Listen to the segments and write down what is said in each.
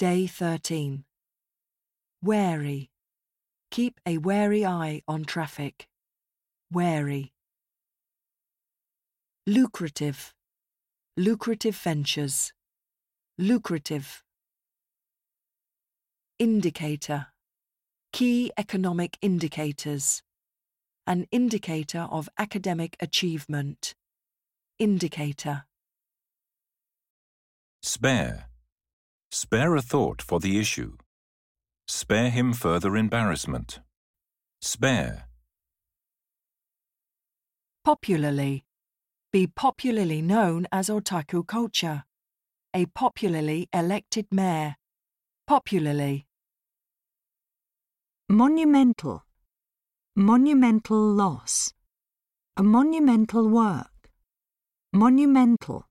Day 13. Wary. Keep a wary eye on traffic. Wary. Lucrative. Lucrative ventures. Lucrative. Indicator. Key economic indicators. An indicator of academic achievement. Indicator. Spare. Spare a thought for the issue. Spare him further embarrassment. Spare. Popularly. Be popularly known as otaku culture. A popularly elected mayor. Popularly. Monumental. Monumental loss. A monumental work. Monumental.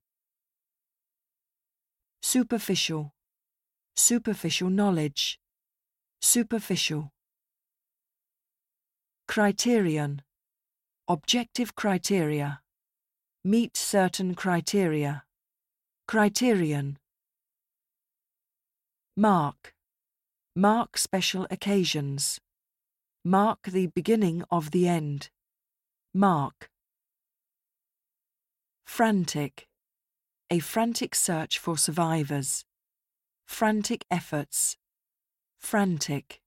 Superficial. Superficial knowledge. Superficial. Criterion. Objective criteria. Meet certain criteria. Criterion. Mark. Mark special occasions. Mark the beginning of the end. Mark. Frantic. A frantic search for survivors. Frantic efforts. Frantic.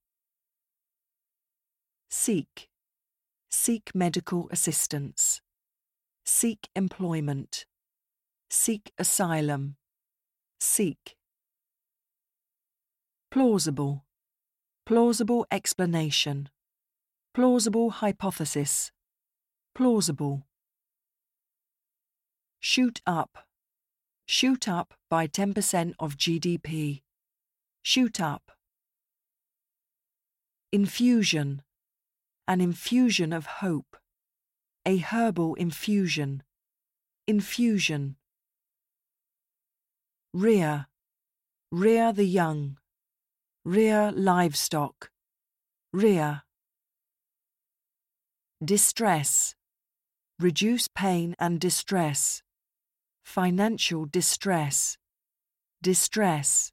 Seek. Seek medical assistance. Seek employment. Seek asylum. Seek. Plausible. Plausible explanation. Plausible hypothesis. Plausible. Shoot up. Shoot up by 10% of GDP. Shoot up. Infusion. An infusion of hope. A herbal infusion. Infusion. Rear. Rear the young. Rear livestock. Rear. Distress. Reduce pain and distress. Financial distress. Distress.